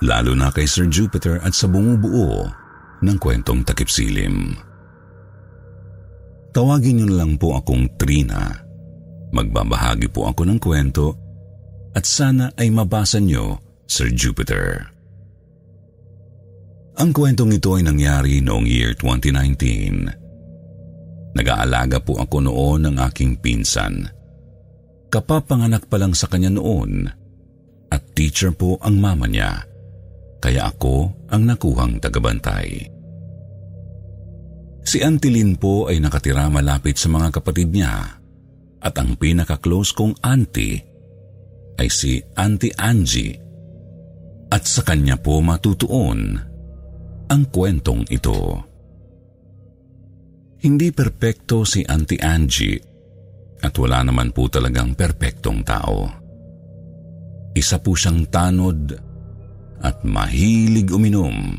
lalo na kay Sir Jupiter at sa bumubuo ng kwentong takip silim. Tawagin niyo lang po akong Trina. Magbabahagi po ako ng kwento at sana ay mabasa niyo, Sir Jupiter. Ang kwentong ito ay nangyari noong year 2019. Nag-aalaga po ako noon ng aking pinsan. Kapapanganak pa lang sa kanya noon at teacher po ang mama niya, kaya ako ang nakuhang tagabantay. Si Auntie Lynn po ay nakatira malapit sa mga kapatid niya at ang pinaka-close kong auntie ay si Auntie Angie at sa kanya po matutuon ang kwentong ito. Hindi perpekto si Auntie Angie at wala naman po talagang perpektong tao. Isa po siyang tanod at mahilig uminom.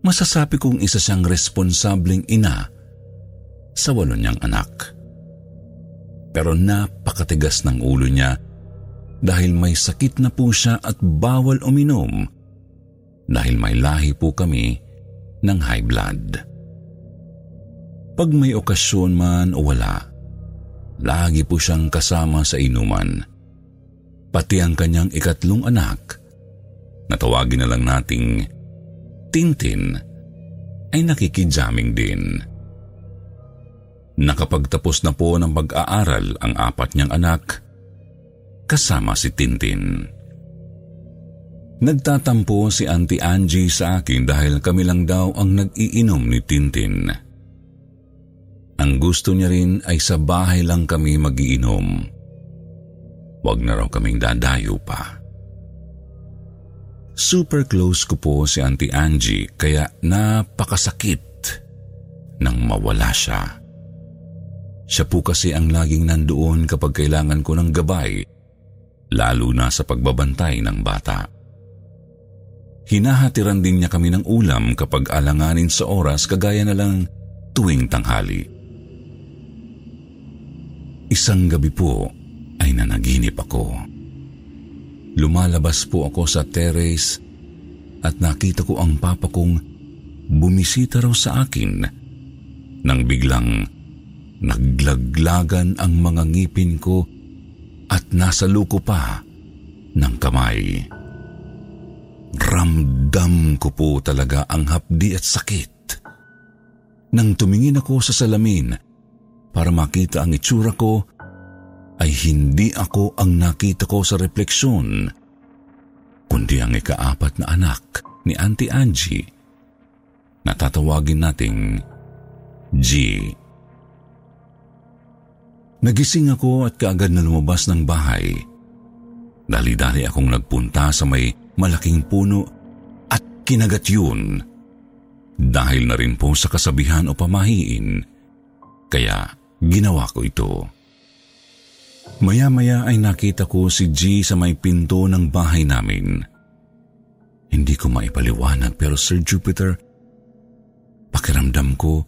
Masasabi kong isa siyang responsableng ina sa walo niyang anak. Pero napakatigas ng ulo niya dahil may sakit na po siya at bawal uminom dahil may lahi po kami ng high blood. Pag may okasyon man o wala, lagi po siyang kasama sa inuman pati ang kanyang ikatlong anak, na tawagin na lang nating Tintin, ay nakikijaming din. Nakapagtapos na po ng pag-aaral ang apat niyang anak, kasama si Tintin. Nagtatampo si Auntie Angie sa akin dahil kami lang daw ang nag-iinom ni Tintin. Ang gusto niya rin ay sa bahay lang kami magiinom. Huwag na raw kaming dadayo pa. Super close ko po si Auntie Angie kaya napakasakit nang mawala siya. Siya po kasi ang laging nandoon kapag kailangan ko ng gabay, lalo na sa pagbabantay ng bata. Hinahatiran din niya kami ng ulam kapag alanganin sa oras kagaya na lang tuwing tanghali. Isang gabi po, ay nanaginip ako. Lumalabas po ako sa terrace at nakita ko ang papa kong bumisita raw sa akin nang biglang naglaglagan ang mga ngipin ko at nasa luko pa ng kamay. Ramdam ko po talaga ang hapdi at sakit. Nang tumingin ako sa salamin para makita ang itsura ko, ay hindi ako ang nakita ko sa refleksyon, kundi ang ikaapat na anak ni Auntie Angie na tatawagin nating G. Nagising ako at kaagad na lumabas ng bahay. Dali-dali akong nagpunta sa may malaking puno at kinagat yun. Dahil na rin po sa kasabihan o pamahiin, kaya ginawa ko ito. Maya-maya ay nakita ko si G sa may pinto ng bahay namin. Hindi ko maipaliwanag pero Sir Jupiter, pakiramdam ko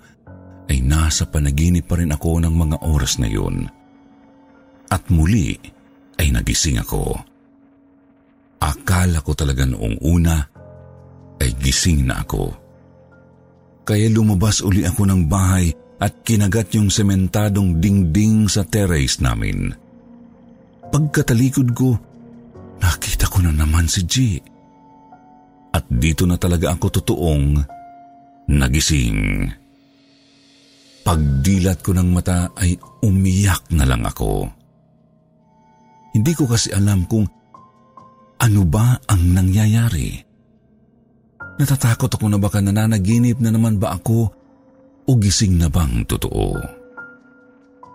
ay nasa panaginip pa rin ako ng mga oras na yun. At muli ay nagising ako. Akala ko talaga noong una ay gising na ako. Kaya lumabas uli ako ng bahay at kinagat yung sementadong dingding sa terrace namin. Pagkatalikod ko, nakita ko na naman si G. At dito na talaga ako totoong nagising. Pagdilat ko ng mata ay umiyak na lang ako. Hindi ko kasi alam kung ano ba ang nangyayari. Natatakot ako na baka nananaginip na naman ba ako o gising na bang totoo.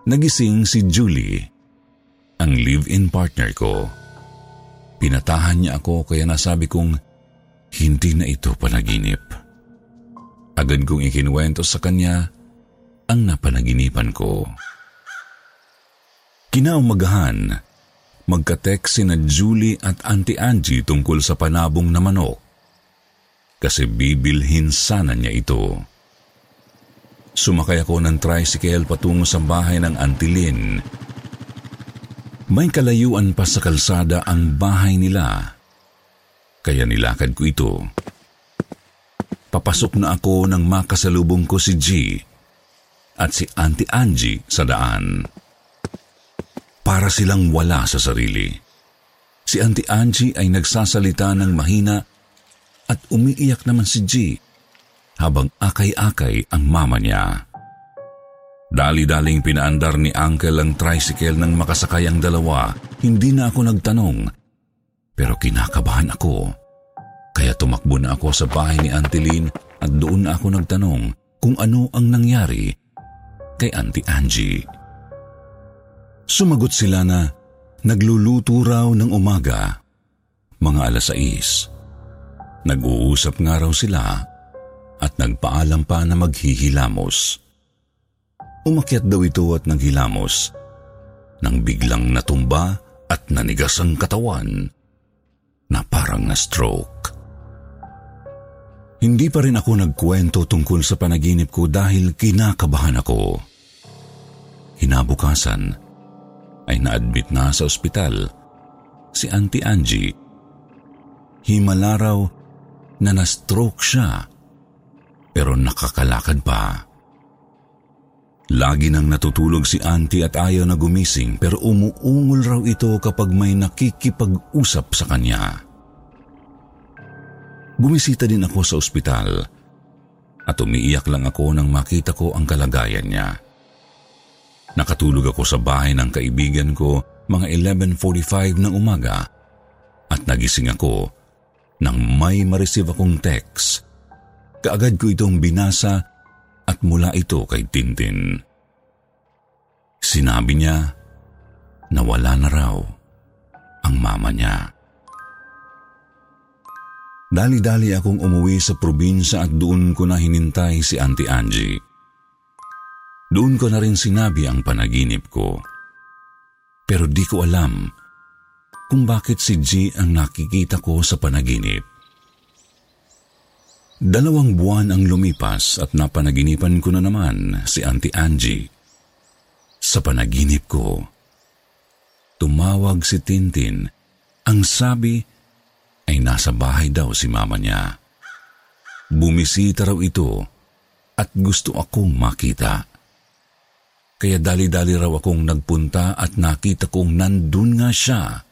Nagising si Julie ang live-in partner ko. Pinatahan niya ako kaya nasabi kong hindi na ito panaginip. Agad kong ikinuwento sa kanya ang napanaginipan ko. Kinaumagahan, magka-text sina Julie at Auntie Angie tungkol sa panabong na manok. Kasi bibilhin sana niya ito. Sumakay ako ng tricycle patungo sa bahay ng Auntie Lynn. May kalayuan pa sa kalsada ang bahay nila. Kaya nilakad ko ito. Papasok na ako nang makasalubong ko si G at si Auntie Angie sa daan. Para silang wala sa sarili. Si Auntie Angie ay nagsasalita ng mahina at umiiyak naman si G habang akay-akay ang mama niya. Dali-daling pinaandar ni Uncle ang tricycle nang makasakay ang dalawa. Hindi na ako nagtanong, pero kinakabahan ako. Kaya tumakbo na ako sa bahay ni Auntie Lynn at doon na ako nagtanong kung ano ang nangyari kay Auntie Angie. Sumagot sila na nagluluto raw ng umaga, mga alas 6. Nag-uusap nga raw sila at nagpaalam pa na maghihilamos. Umakyat daw ito at naghilamos nang biglang natumba at nanigas ang katawan na parang na-stroke. Hindi pa rin ako nagkwento tungkol sa panaginip ko dahil kinakabahan ako. Hinabukasan ay na-admit na sa ospital si Auntie Angie. Himala raw na na-stroke siya pero nakakalakad pa. Lagi nang natutulog si Auntie at ayaw na gumising pero umuungol raw ito kapag may nakikipag-usap sa kanya. Bumisita din ako sa ospital at umiiyak lang ako nang makita ko ang kalagayan niya. Nakatulog ako sa bahay ng kaibigan ko mga 11.45 ng umaga at nagising ako nang may ma-receive akong text. Kaagad ko itong binasa at mula ito kay Tintin. Sinabi niya na wala na raw ang mama niya. Dali-dali akong umuwi sa probinsya at doon ko na hinintay si Auntie Angie. Doon ko na rin sinabi ang panaginip ko. Pero di ko alam kung bakit si G ang nakikita ko sa panaginip. Dalawang buwan ang lumipas at napanaginipan ko na naman si Auntie Angie. Sa panaginip ko, tumawag si Tintin. Ang sabi ay nasa bahay daw si mama niya. Bumisita raw ito at gusto akong makita. Kaya dali-dali raw akong nagpunta at nakita kong nandun nga siya.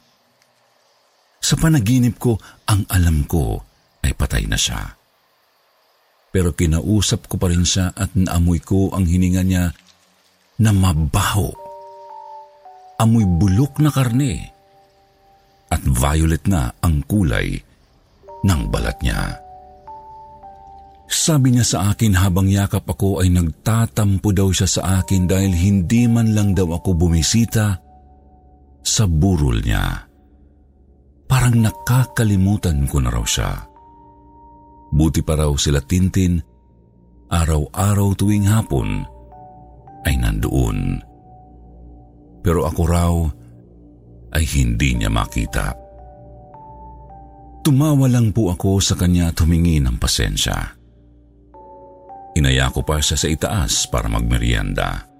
Sa panaginip ko, ang alam ko ay patay na siya. Pero kinausap ko pa rin siya at naamoy ko ang hininga niya na mabaho. Amoy bulok na karne at violet na ang kulay ng balat niya. Sabi niya sa akin habang yakap ako ay nagtatampo daw siya sa akin dahil hindi man lang daw ako bumisita sa burol niya. Parang nakakalimutan ko na raw siya. Buti pa raw sila Tintin, araw-araw tuwing hapon ay nandoon. Pero ako raw ay hindi niya makita. Tumawa lang po ako sa kanya at humingi ng pasensya. Inaya ko pa siya sa itaas para magmerienda.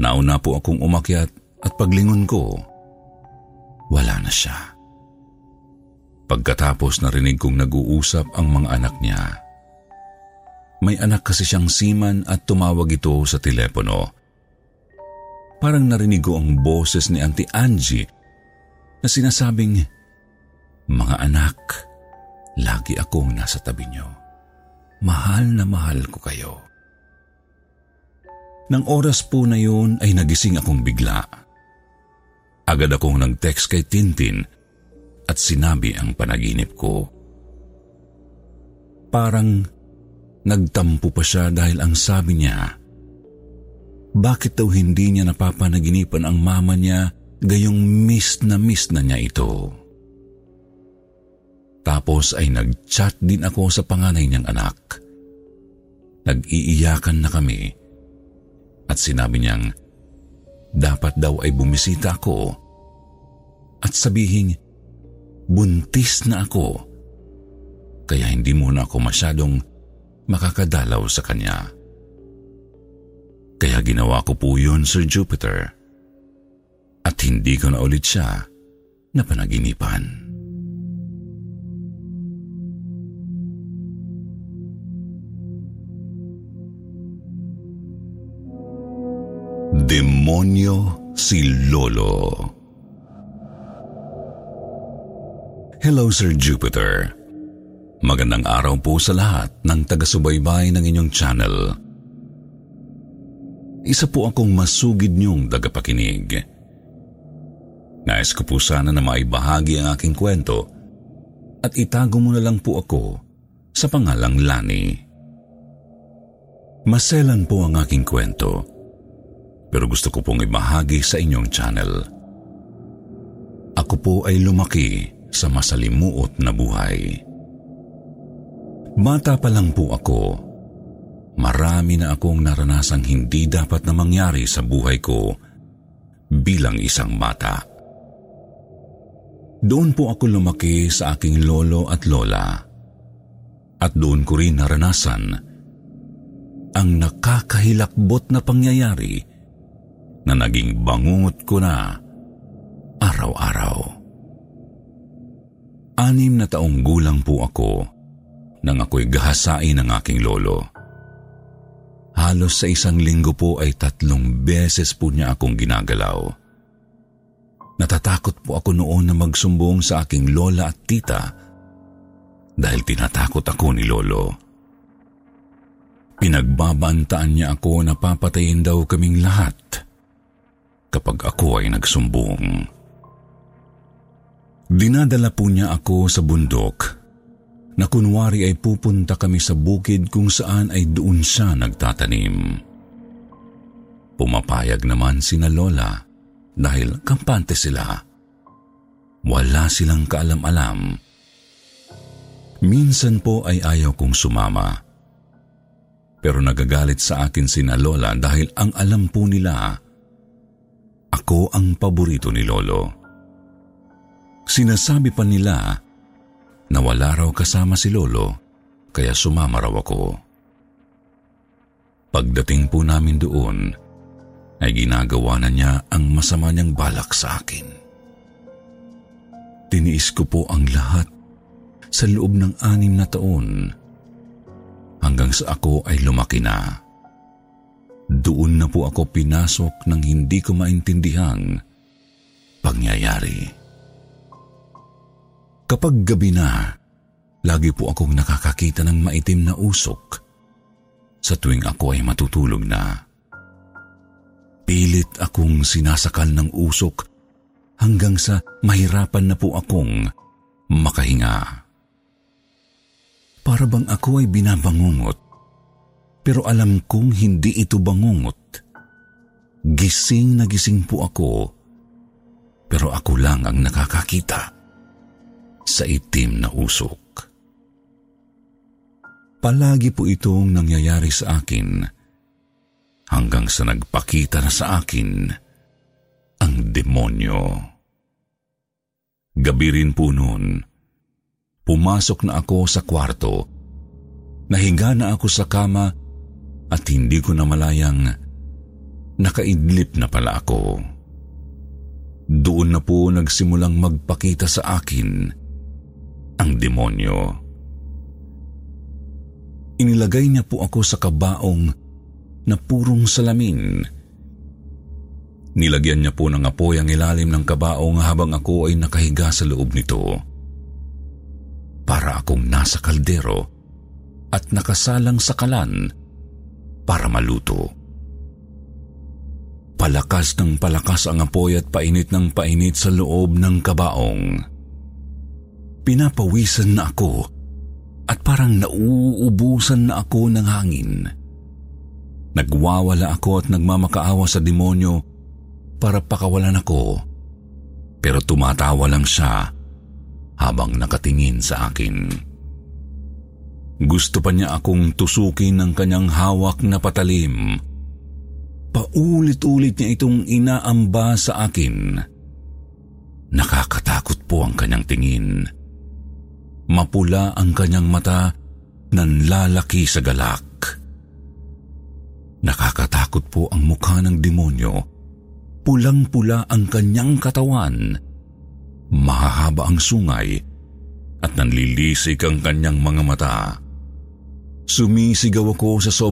Nauna po akong umakyat at paglingon ko, wala na siya. Pagkatapos narinig kong nag-uusap ang mga anak niya. May anak kasi siyang siman at tumawag ito sa telepono parang narinig ko ang boses ni Auntie Angie na sinasabing, Mga anak, lagi akong nasa tabi niyo. Mahal na mahal ko kayo. Nang oras po na yun ay nagising akong bigla. Agad akong nag-text kay Tintin at sinabi ang panaginip ko. Parang nagtampo pa siya dahil ang sabi niya, bakit daw hindi niya napapanaginipan ang mama niya gayong miss na miss na niya ito? Tapos ay nag-chat din ako sa panganay niyang anak. Nag-iiyakan na kami at sinabi niyang dapat daw ay bumisita ako at sabihing buntis na ako kaya hindi muna ako masyadong makakadalaw sa kanya. Kaya ginawa ko po yun, Sir Jupiter. At hindi ko na ulit siya na panaginipan. Demonyo si Lolo. Hello Sir Jupiter. Magandang araw po sa lahat ng taga-subaybay ng inyong channel. Isa po akong masugid niyong dagapakinig. Nais ko po sana na maibahagi ang aking kwento at itago mo na lang po ako sa pangalang Lani. Maselan po ang aking kwento pero gusto ko pong ibahagi sa inyong channel. Ako po ay lumaki sa masalimuot na buhay. Bata pa lang po ako, marami na akong naranasang hindi dapat na mangyari sa buhay ko bilang isang bata. Doon po ako lumaki sa aking lolo at lola. At doon ko rin naranasan ang nakakahilakbot na pangyayari na naging bangungot ko na araw-araw. Anim na taong gulang po ako nang ako'y gahasain ng aking lolo. Halos sa isang linggo po ay tatlong beses po niya akong ginagalaw. Natatakot po ako noon na magsumbong sa aking lola at tita dahil tinatakot ako ni lolo. Pinagbabantaan niya ako na papatayin daw kaming lahat kapag ako ay nagsumbong. Dinadala po niya ako sa bundok na kunwari ay pupunta kami sa bukid kung saan ay doon siya nagtatanim. Pumapayag naman sina Lola dahil kampante sila. Wala silang kaalam-alam. Minsan po ay ayaw kong sumama. Pero nagagalit sa akin sina Lola dahil ang alam po nila ako ang paborito ni Lolo. Sinasabi pa nila na wala raw kasama si Lolo kaya sumama raw ako. Pagdating po namin doon, ay ginagawa na niya ang masama niyang balak sa akin. Tiniis ko po ang lahat sa loob ng anim na taon hanggang sa ako ay lumaki na. Doon na po ako pinasok ng hindi ko maintindihang pangyayari. Kapag gabi na, lagi po akong nakakakita ng maitim na usok sa tuwing ako ay matutulog na. Pilit akong sinasakal ng usok hanggang sa mahirapan na po akong makahinga. Para bang ako ay binabangungot pero alam kong hindi ito bangungot. Gising na gising po ako, pero ako lang ang nakakakita sa itim na usok. Palagi po itong nangyayari sa akin hanggang sa nagpakita na sa akin ang demonyo. Gabi rin po noon, pumasok na ako sa kwarto. Nahiga na ako sa kama at hindi ko na malayang nakaidlip na pala ako. Doon na po nagsimulang magpakita sa akin ang demonyo. Inilagay niya po ako sa kabaong na purong salamin. Nilagyan niya po ng apoy ang ilalim ng kabaong habang ako ay nakahiga sa loob nito. Para akong nasa kaldero at nakasalang sa kalan para maluto. Palakas ng palakas ang apoy at painit ng painit sa loob ng kabaong. Pinapawisan na ako at parang nauubusan na ako ng hangin. Nagwawala ako at nagmamakaawa sa demonyo para pakawalan ako. Pero tumatawa lang siya habang nakatingin sa akin. Gusto pa niya akong tusukin ng kanyang hawak na patalim. Paulit-ulit niya itong inaamba sa akin. Nakakatakot po ang kanyang tingin. Mapula ang kanyang mata, nanlalaki sa galak. Nakakatakot po ang mukha ng demonyo. Pulang-pula ang kanyang katawan. Mahahaba ang sungay at nanlilisik ang kanyang mga mata. Sumisigaw ako sa sob...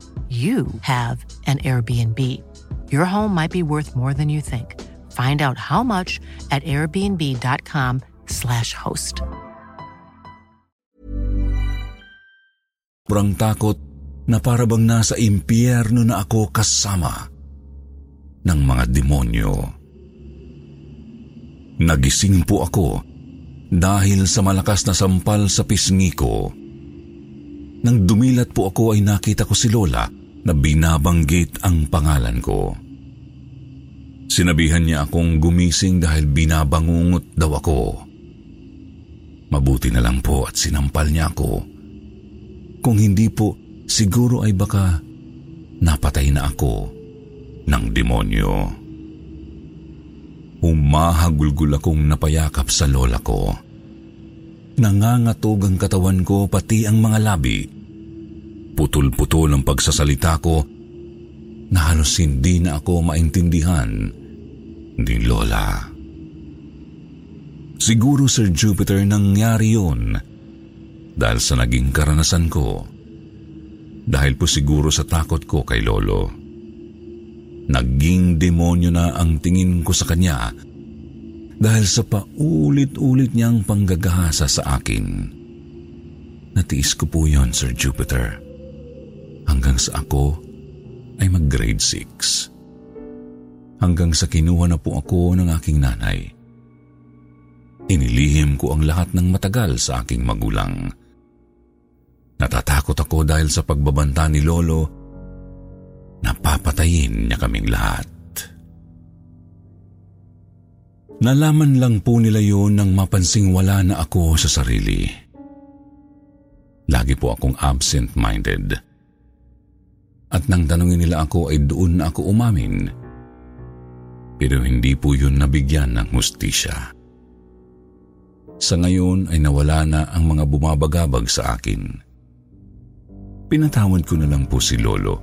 you have an Airbnb. Your home might be worth more than you think. Find out how much at airbnb.com/slash host. Sobrang takot na para bang nasa impyerno na ako kasama ng mga demonyo. Nagising po ako dahil sa malakas na sampal sa pisngi ko. Nang dumilat po ako ay nakita ko si Lola na binabanggit ang pangalan ko. Sinabihan niya akong gumising dahil binabangungot daw ako. Mabuti na lang po at sinampal niya ako. Kung hindi po, siguro ay baka napatay na ako ng demonyo. Umahagulgul akong napayakap sa lola ko. Nangangatog ang katawan ko pati ang mga labi. Putol-putol ang pagsasalita ko na halos hindi na ako maintindihan ni Lola. Siguro Sir Jupiter nangyari yun dahil sa naging karanasan ko. Dahil po siguro sa takot ko kay Lolo. Naging demonyo na ang tingin ko sa kanya dahil sa paulit-ulit niyang panggagahasa sa akin. Natiis ko po yon, Sir Jupiter. Hanggang sa ako ay mag-grade 6. Hanggang sa kinuha na po ako ng aking nanay. Inilihim ko ang lahat ng matagal sa aking magulang. Natatakot ako dahil sa pagbabanta ni Lolo, napapatayin niya kaming lahat. Nalaman lang po nila yun nang mapansing wala na ako sa sarili. Lagi po akong absent-minded. At nang tanungin nila ako ay doon na ako umamin. Pero hindi po yun nabigyan ng hustisya. Sa ngayon ay nawala na ang mga bumabagabag sa akin. Pinatawad ko na lang po si Lolo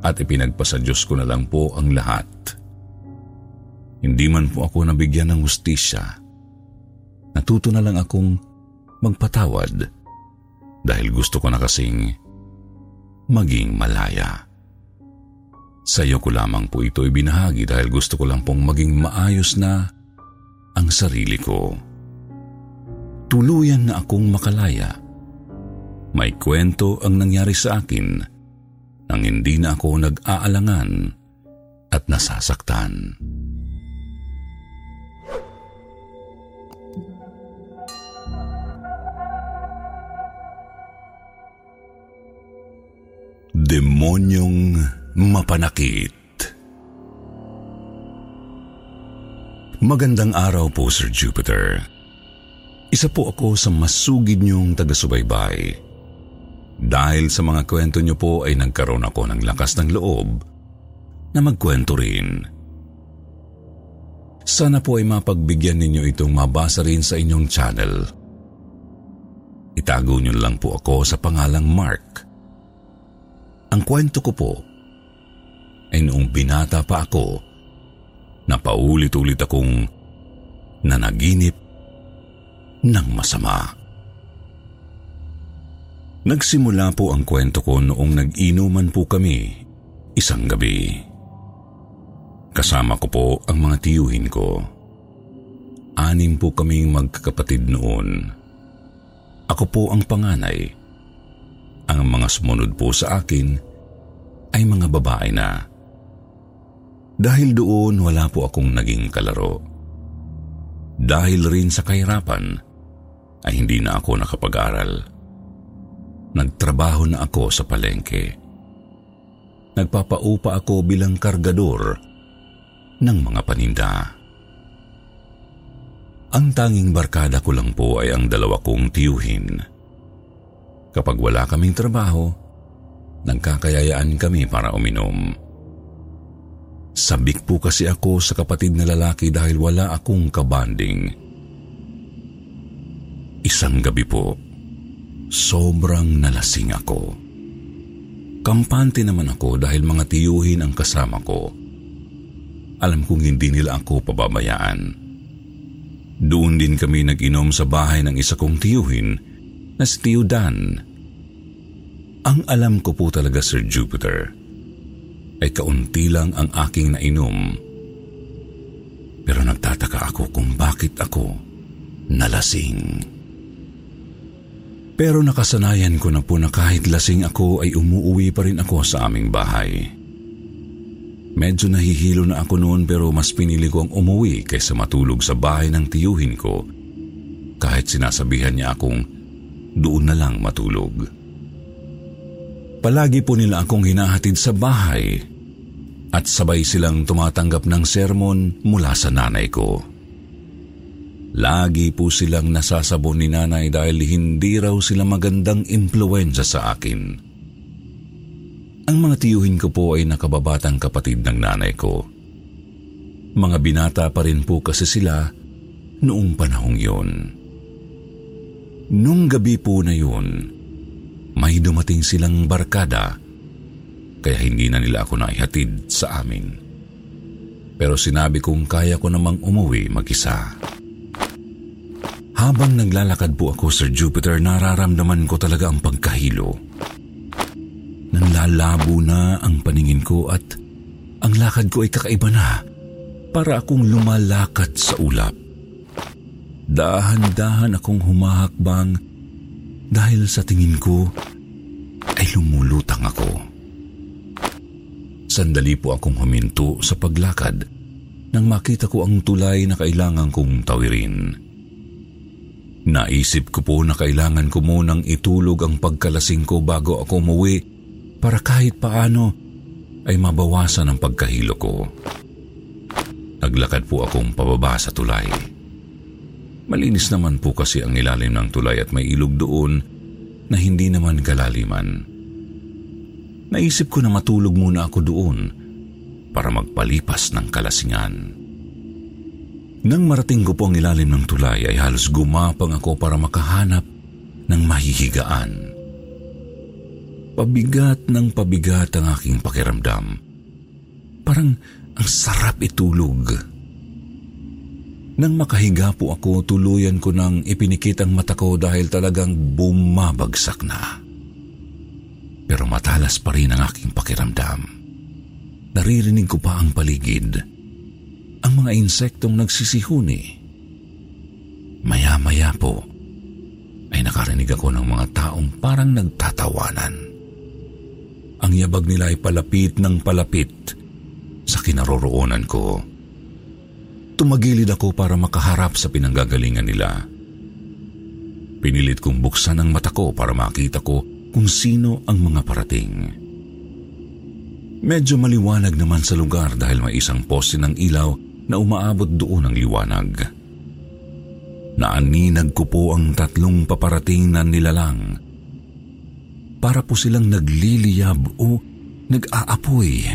at ipinagpasa Diyos ko na lang po ang lahat. Hindi man po ako nabigyan ng hustisya. Natuto na lang akong magpatawad dahil gusto ko na kasing maging malaya. Sa iyo ko lamang po ito ibinahagi dahil gusto ko lang pong maging maayos na ang sarili ko. Tuluyan na akong makalaya. May kwento ang nangyari sa akin nang hindi na ako nag-aalangan at nasasaktan. Demonyong mapanakit Magandang araw po, Sir Jupiter. Isa po ako sa masugid niyong taga-subaybay. Dahil sa mga kwento niyo po ay nagkaroon ako ng lakas ng loob na magkwento rin. Sana po ay mapagbigyan ninyo itong mabasa rin sa inyong channel. Itago niyo lang po ako sa pangalang Mark. Ang kwento ko po ay noong binata pa ako na paulit-ulit akong nanaginip ng masama. Nagsimula po ang kwento ko noong nag-inuman po kami isang gabi. Kasama ko po ang mga tiyuhin ko. Anim po kaming magkakapatid noon. Ako po ang panganay. Ang mga sumunod po sa akin ay mga babae na. Dahil doon wala po akong naging kalaro. Dahil rin sa kahirapan ay hindi na ako nakapag-aral nagtrabaho na ako sa palengke. Nagpapaupa ako bilang kargador ng mga paninda. Ang tanging barkada ko lang po ay ang dalawa kong tiyuhin. Kapag wala kaming trabaho, nagkakayayaan kami para uminom. Sabik po kasi ako sa kapatid na lalaki dahil wala akong kabanding. Isang gabi po, Sobrang nalasing ako. Kampante naman ako dahil mga tiyuhin ang kasama ko. Alam kong hindi nila ako pababayaan. Doon din kami nag-inom sa bahay ng isa kong tiyuhin na si Tiyo Dan. Ang alam ko po talaga, Sir Jupiter, ay kaunti lang ang aking nainom. Pero nagtataka ako kung bakit ako nalasing. Pero nakasanayan ko na po na kahit lasing ako ay umuuwi pa rin ako sa aming bahay. Medyo nahihilo na ako noon pero mas pinili ko ang umuwi kaysa matulog sa bahay ng tiyuhin ko kahit sinasabihan niya akong doon na lang matulog. Palagi po nila akong hinahatid sa bahay at sabay silang tumatanggap ng sermon mula sa nanay ko. Lagi po silang nasasabon ni nanay dahil hindi raw sila magandang impluensya sa akin. Ang mga tiyuhin ko po ay nakababatang kapatid ng nanay ko. Mga binata pa rin po kasi sila noong panahong yun. Nung gabi po na yun, may dumating silang barkada kaya hindi na nila ako naihatid sa amin. Pero sinabi kong kaya ko namang umuwi mag-isa. Habang naglalakad po ako, Sir Jupiter, nararamdaman ko talaga ang pagkahilo. Nanlalabo na ang paningin ko at ang lakad ko ay kakaiba na para akong lumalakad sa ulap. Dahan-dahan akong humahakbang dahil sa tingin ko ay lumulutang ako. Sandali po akong huminto sa paglakad nang makita ko ang tulay na kailangan kong tawirin. Naisip ko po na kailangan ko munang itulog ang pagkalasing ko bago ako umuwi para kahit paano ay mabawasan ang pagkahilo ko. Naglakad po akong pababa sa tulay. Malinis naman po kasi ang ilalim ng tulay at may ilog doon na hindi naman kalaliman. Naisip ko na matulog muna ako doon para magpalipas ng kalasingan. Nang marating ko po ang ilalim ng tulay ay halos gumapang ako para makahanap ng mahihigaan. Pabigat ng pabigat ang aking pakiramdam. Parang ang sarap itulog. Nang makahiga po ako, tuluyan ko nang ipinikit ang mata ko dahil talagang bumabagsak na. Pero matalas pa rin ang aking pakiramdam. Naririnig ko pa ang paligid ang mga insektong nagsisihuni. Maya-maya po ay nakarinig ako ng mga taong parang nagtatawanan. Ang yabag nila ay palapit ng palapit sa kinaroroonan ko. Tumagilid ako para makaharap sa pinanggagalingan nila. Pinilit kong buksan ang mata ko para makita ko kung sino ang mga parating. Medyo maliwanag naman sa lugar dahil may isang poste ng ilaw na umaabot doon ang liwanag. Naaninag ko po ang tatlong paparating na nilalang. Para po silang nagliliyab o nag-aapoy.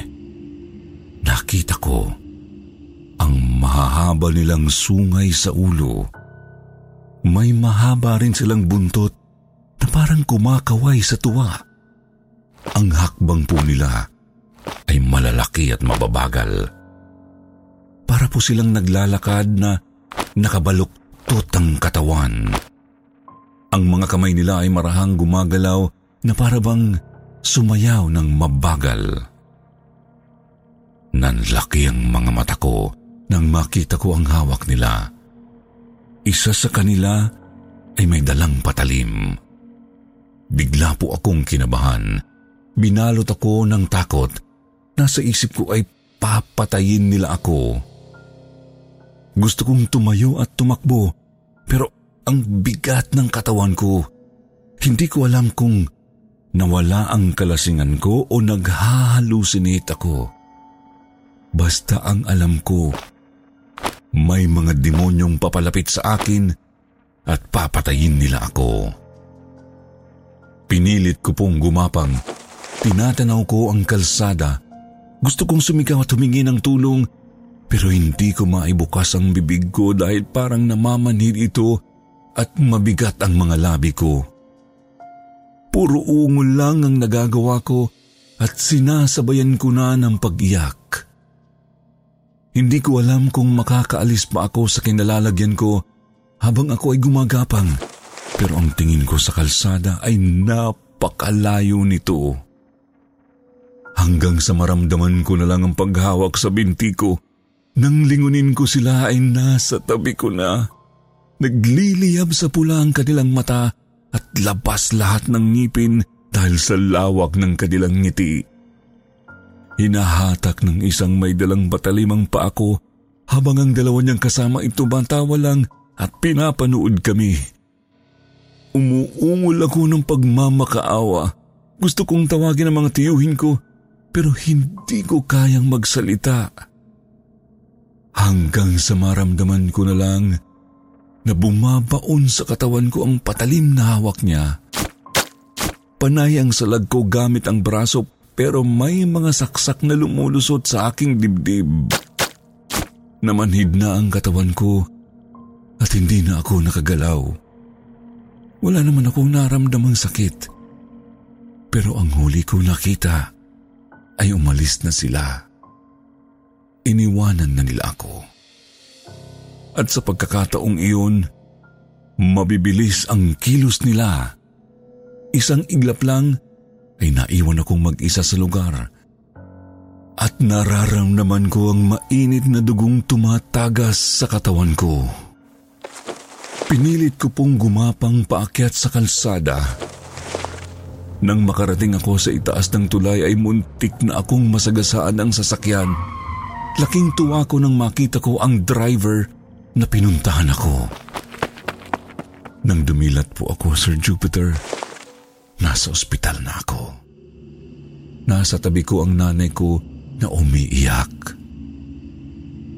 Nakita ko ang mahahaba nilang sungay sa ulo. May mahaba rin silang buntot na parang kumakaway sa tuwa. Ang hakbang po nila ay malalaki at mababagal. Para po silang naglalakad na nakabaluktot ang katawan. Ang mga kamay nila ay marahang gumagalaw na parabang sumayaw ng mabagal. Nanlaki ang mga mata ko nang makita ko ang hawak nila. Isa sa kanila ay may dalang patalim. Bigla po akong kinabahan. Binalot ako ng takot. Nasa isip ko ay papatayin nila ako. Gusto kong tumayo at tumakbo, pero ang bigat ng katawan ko. Hindi ko alam kung nawala ang kalasingan ko o naghahalusinate ako. Basta ang alam ko, may mga demonyong papalapit sa akin at papatayin nila ako. Pinilit ko pong gumapang. Tinatanaw ko ang kalsada. Gusto kong sumigaw at humingi ng tulong pero hindi ko maibukas ang bibig ko dahil parang namamanhid ito at mabigat ang mga labi ko. Puro ungol lang ang nagagawa ko at sinasabayan ko na ng pag-iyak. Hindi ko alam kung makakaalis pa ako sa kinalalagyan ko habang ako ay gumagapang. Pero ang tingin ko sa kalsada ay napakalayo nito. Hanggang sa maramdaman ko na lang ang paghawak sa binti ko, nang lingunin ko sila ay nasa tabi ko na. Nagliliyab sa pula ang kanilang mata at labas lahat ng ngipin dahil sa lawak ng kanilang ngiti. Hinahatak ng isang may dalang batalimang pa ako habang ang dalawa niyang kasama ay tumatawa lang at pinapanood kami. Umuungol ako ng pagmamakaawa. Gusto kong tawagin ang mga tiyuhin ko pero hindi ko kayang magsalita. Hanggang sa maramdaman ko na lang na bumabaon sa katawan ko ang patalim na hawak niya. Panay ang salag ko gamit ang braso pero may mga saksak na lumulusot sa aking dibdib. Namanhid na ang katawan ko at hindi na ako nakagalaw. Wala naman akong naramdamang sakit. Pero ang huli ko nakita ay umalis na sila. Iniwanan na nila ako. At sa pagkakataong iyon, mabibilis ang kilos nila. Isang iglap lang ay naiwan akong mag-isa sa lugar. At nararamdaman ko ang mainit na dugong tumatagas sa katawan ko. Pinilit ko pong gumapang paakyat sa kalsada. Nang makarating ako sa itaas ng tulay ay muntik na akong masagasaan ang sasakyan. Laking tuwa ko nang makita ko ang driver na pinuntahan ako. Nang dumilat po ako, Sir Jupiter, nasa ospital na ako. Nasa tabi ko ang nanay ko na umiiyak.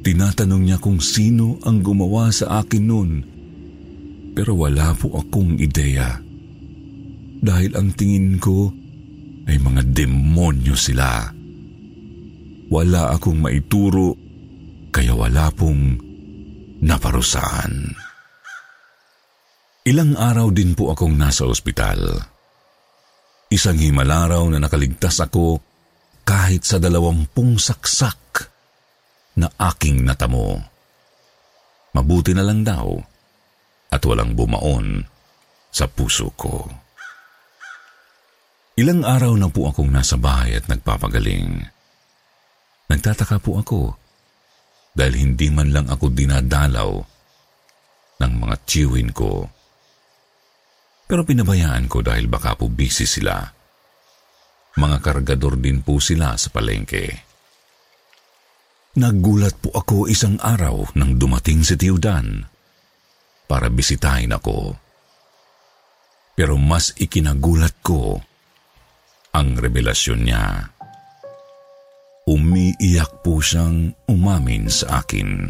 Tinatanong niya kung sino ang gumawa sa akin noon. Pero wala po akong ideya. Dahil ang tingin ko ay mga demonyo sila. Wala akong maituro kaya wala pong naparusahan. Ilang araw din po akong nasa ospital. Isang himalaraw na nakaligtas ako kahit sa dalawampung saksak na aking natamo. Mabuti na lang daw at walang bumaon sa puso ko. Ilang araw na po akong nasa bahay at nagpapagaling. Nagtataka po ako dahil hindi man lang ako dinadalaw ng mga tiyuhin ko. Pero pinabayaan ko dahil baka po busy sila. Mga kargador din po sila sa palengke. Naggulat po ako isang araw nang dumating si Tio Dan para bisitahin ako. Pero mas ikinagulat ko ang revelasyon niya. Umiiyak po siyang umamin sa akin.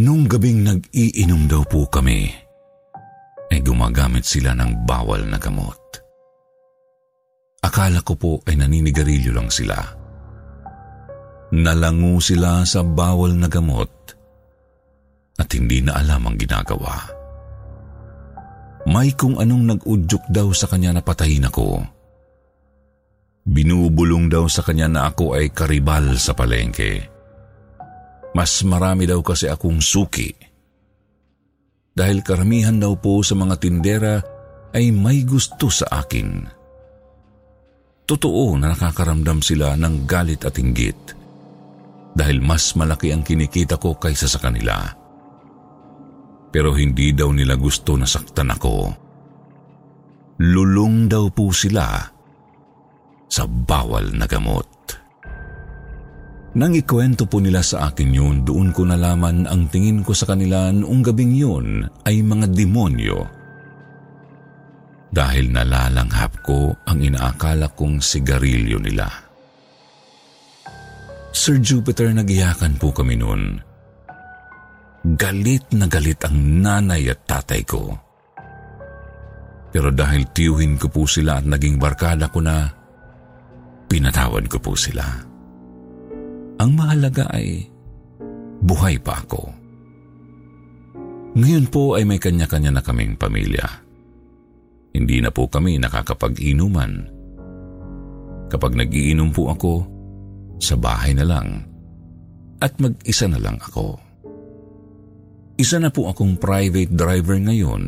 Nung gabing nag-iinom daw po kami, ay gumagamit sila ng bawal na gamot. Akala ko po ay naninigarilyo lang sila. Nalango sila sa bawal na gamot at hindi na alam ang ginagawa. May kung anong nag-udyok daw sa kanya na patayin ako. Binubulong daw sa kanya na ako ay karibal sa palengke. Mas marami daw kasi akong suki. Dahil karamihan daw po sa mga tindera ay may gusto sa akin. Totoo na nakakaramdam sila ng galit at inggit dahil mas malaki ang kinikita ko kaysa sa kanila. Pero hindi daw nila gusto na saktan ako. Lulong daw po sila sa bawal na gamot. Nang ikwento po nila sa akin yun, doon ko nalaman ang tingin ko sa kanila noong gabing yun ay mga demonyo. Dahil nalalanghap ko ang inaakala kong sigarilyo nila. Sir Jupiter, nagiyakan po kami noon. Galit na galit ang nanay at tatay ko. Pero dahil tiyuhin ko po sila at naging barkada ko na, pinatawad ko po sila. Ang mahalaga ay buhay pa ako. Ngayon po ay may kanya-kanya na kaming pamilya. Hindi na po kami nakakapag-inuman. Kapag nagiinom po ako, sa bahay na lang at mag-isa na lang ako. Isa na po akong private driver ngayon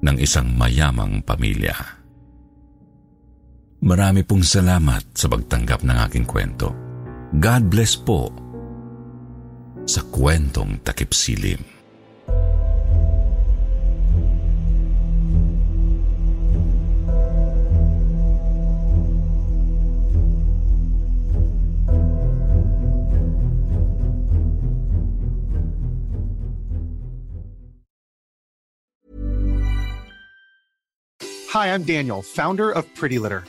ng isang mayamang pamilya. Marami pong salamat sa pagtanggap ng aking kwento. God bless po sa kwentong takip silim. Hi, I'm Daniel, founder of Pretty Litter.